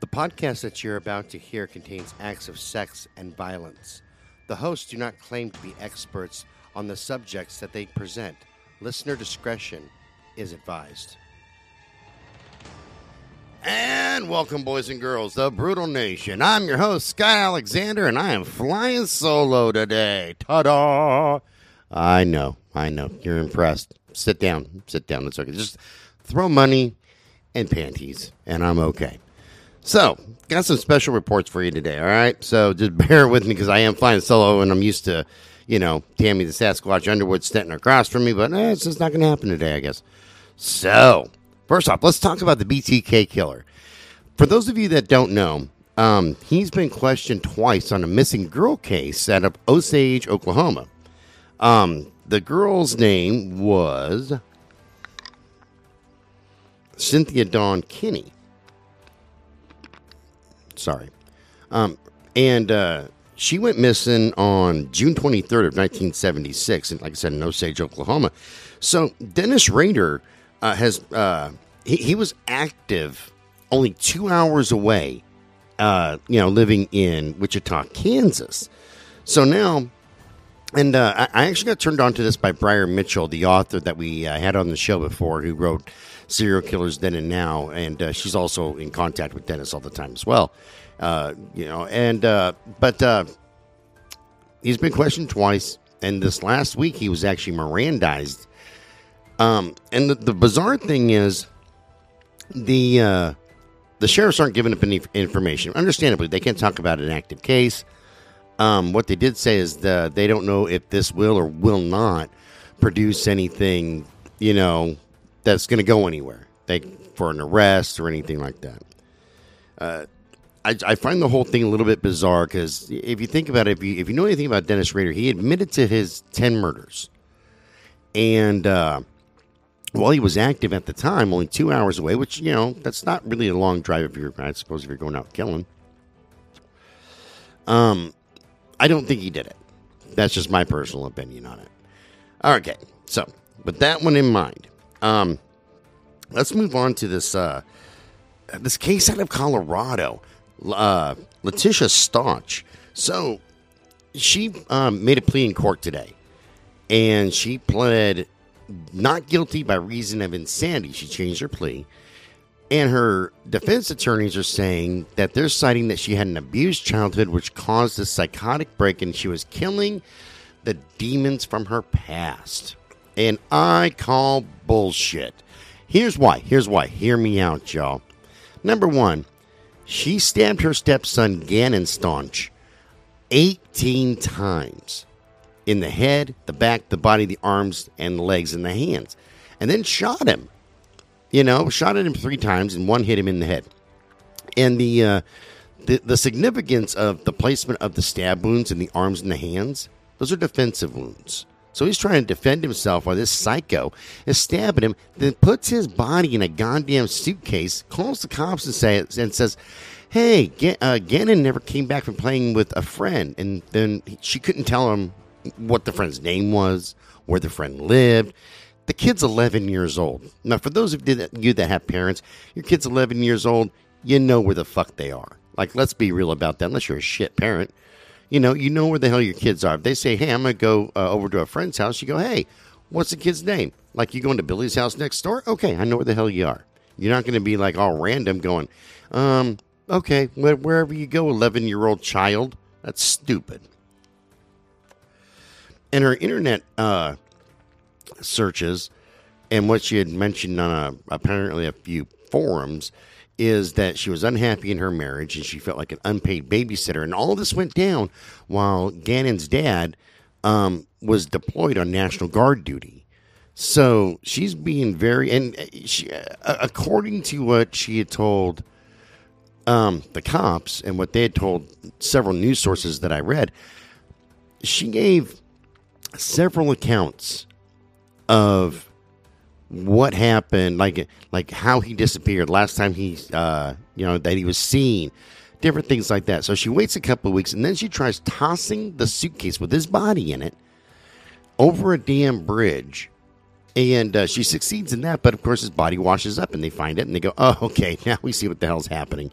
The podcast that you're about to hear contains acts of sex and violence. The hosts do not claim to be experts on the subjects that they present. Listener discretion is advised. And welcome, boys and girls, the Brutal Nation. I'm your host, Scott Alexander, and I am flying solo today. Ta da! I know, I know. You're impressed. Sit down, sit down. It's okay. Just throw money and panties, and I'm okay. So, got some special reports for you today, all right? So, just bear with me because I am flying solo and I'm used to, you know, Tammy the Sasquatch Underwood standing across from me, but eh, it's just not going to happen today, I guess. So, first off, let's talk about the BTK killer. For those of you that don't know, um, he's been questioned twice on a missing girl case out of Osage, Oklahoma. Um, the girl's name was Cynthia Dawn Kinney. Sorry. Um, and uh, she went missing on June 23rd of 1976, and like I said, in Osage, Oklahoma. So Dennis Rader uh, has uh, he, he was active only two hours away, uh, you know, living in Wichita, Kansas. So now, and uh, I, actually got turned on to this by Briar Mitchell, the author that we uh, had on the show before, who wrote Serial Killers Then and Now, and uh, she's also in contact with Dennis all the time as well. Uh, you know, and uh, but uh, he's been questioned twice, and this last week he was actually Mirandized. Um, and the, the bizarre thing is, the the sheriffs aren't giving up any information. Understandably, they can't talk about an active case. Um, what they did say is that they don't know if this will or will not produce anything, you know, that's going to go anywhere, like for an arrest or anything like that. Uh, I, I, find the whole thing a little bit bizarre because if you think about it, if you, if you know anything about Dennis Rader, he admitted to his 10 murders. And uh, while he was active at the time, only two hours away, which, you know, that's not really a long drive if you're, I suppose, if you're going out killing. Um, I don't think he did it. That's just my personal opinion on it. Okay, so with that one in mind, um, let's move on to this uh, this case out of Colorado. Uh, Letecia Stauch. So she um, made a plea in court today, and she pled not guilty by reason of insanity. She changed her plea. And her defense attorneys are saying that they're citing that she had an abused childhood, which caused a psychotic break, and she was killing the demons from her past. And I call bullshit. Here's why. Here's why. Hear me out, y'all. Number one, she stabbed her stepson, Gannon Stauch, 18 times in the head, the back, the body, the arms, and the legs and the hands, and then shot him. You know, shot at him three times, and one hit him in the head. And the uh, the the significance of the placement of the stab wounds in the arms and the hands; those are defensive wounds. So he's trying to defend himself while this psycho is stabbing him, then puts his body in a goddamn suitcase, calls the cops and, say, and says, Hey, uh, Gannon never came back from playing with a friend. And then she couldn't tell him what the friend's name was, where the friend lived. The kid's 11 years old. Now, for those of you that have parents, your kid's 11 years old, you know where the fuck they are. Like, let's be real about that, unless you're a shit parent you know, you know where the hell your kids are. If they say, "Hey, I'm going to go uh, over to a friend's house," you go, "Hey, what's the kid's name?" Like you going to Billy's house next door? Okay, I know where the hell you are. You're not going to be like all random going, um, okay, wh- wherever you go, 11 year old child. That's stupid. And her internet uh, searches and what she had mentioned on a, apparently a few forums is that she was unhappy in her marriage and she felt like an unpaid babysitter. And all this went down while Gannon's dad um, was deployed on National Guard duty. So she's being very, and uh, she, uh, according to what she had told um, the cops and what they had told several news sources that I read, she gave several accounts of what happened, like like how he disappeared last time he, uh, you know, that he was seen, different things like that. So she waits a couple of weeks and then she tries tossing the suitcase with his body in it over a damn bridge. And uh, she succeeds in that, but of course his body washes up and they find it and they go, oh, okay, now we see what the hell's happening.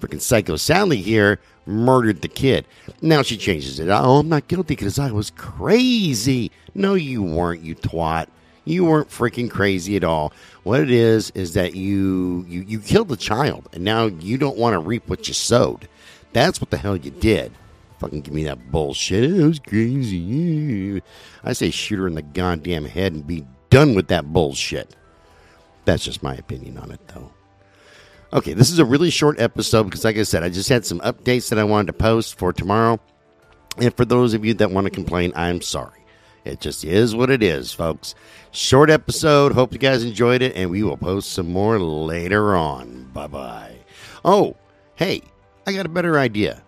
freaking Psycho Sally here murdered the kid. Now she changes it. Oh, I'm not guilty because I was crazy. No, you weren't, you twat. You weren't freaking crazy at all. What it is is that you you you killed the child, and now you don't want to reap what you sowed. That's what the hell you did. Fucking give me that bullshit. It was crazy. I say shoot her in the goddamn head and be done with that bullshit. That's just my opinion on it, though. Okay, this is a really short episode because, like I said, I just had some updates that I wanted to post for tomorrow. And for those of you that want to complain, I'm sorry. It just is what it is, folks. Short episode. Hope you guys enjoyed it, and we will post some more later on. Bye bye. Oh, hey, I got a better idea.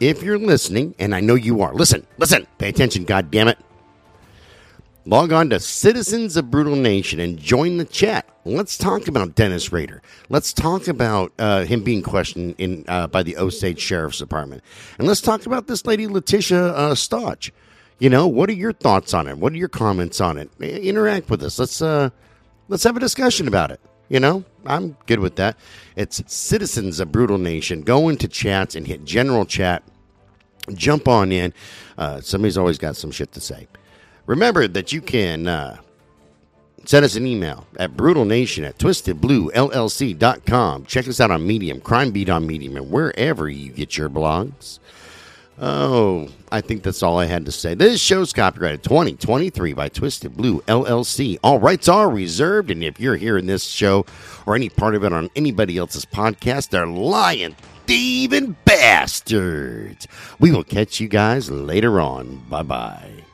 If you're listening, and I know you are, listen, listen, pay attention, God damn it. Log on to Citizens of Brutal Nation and join the chat. Let's talk about Dennis Rader. Let's talk about uh, him being questioned in uh, by the Osage Sheriff's Department, and let's talk about this lady Letecia uh. You know, what are your thoughts on it? What are your comments on it? Interact with us. Let's uh, let's have a discussion about it. You know, I'm good with that. It's Citizens of Brutal Nation. Go into chats and hit general chat. Jump on in. Uh, somebody's always got some shit to say. Remember that you can uh, send us an email at brutalnation at twistedbluellc.com. Check us out on Medium, Crime Beat on Medium, and wherever you get your blogs. Oh, I think that's all I had to say. This show's copyrighted 2023 by Twisted Blue LLC. All rights are reserved, and if you're hearing this show or any part of it on anybody else's podcast, they're lying, thieving bastards. We will catch you guys later on. Bye bye.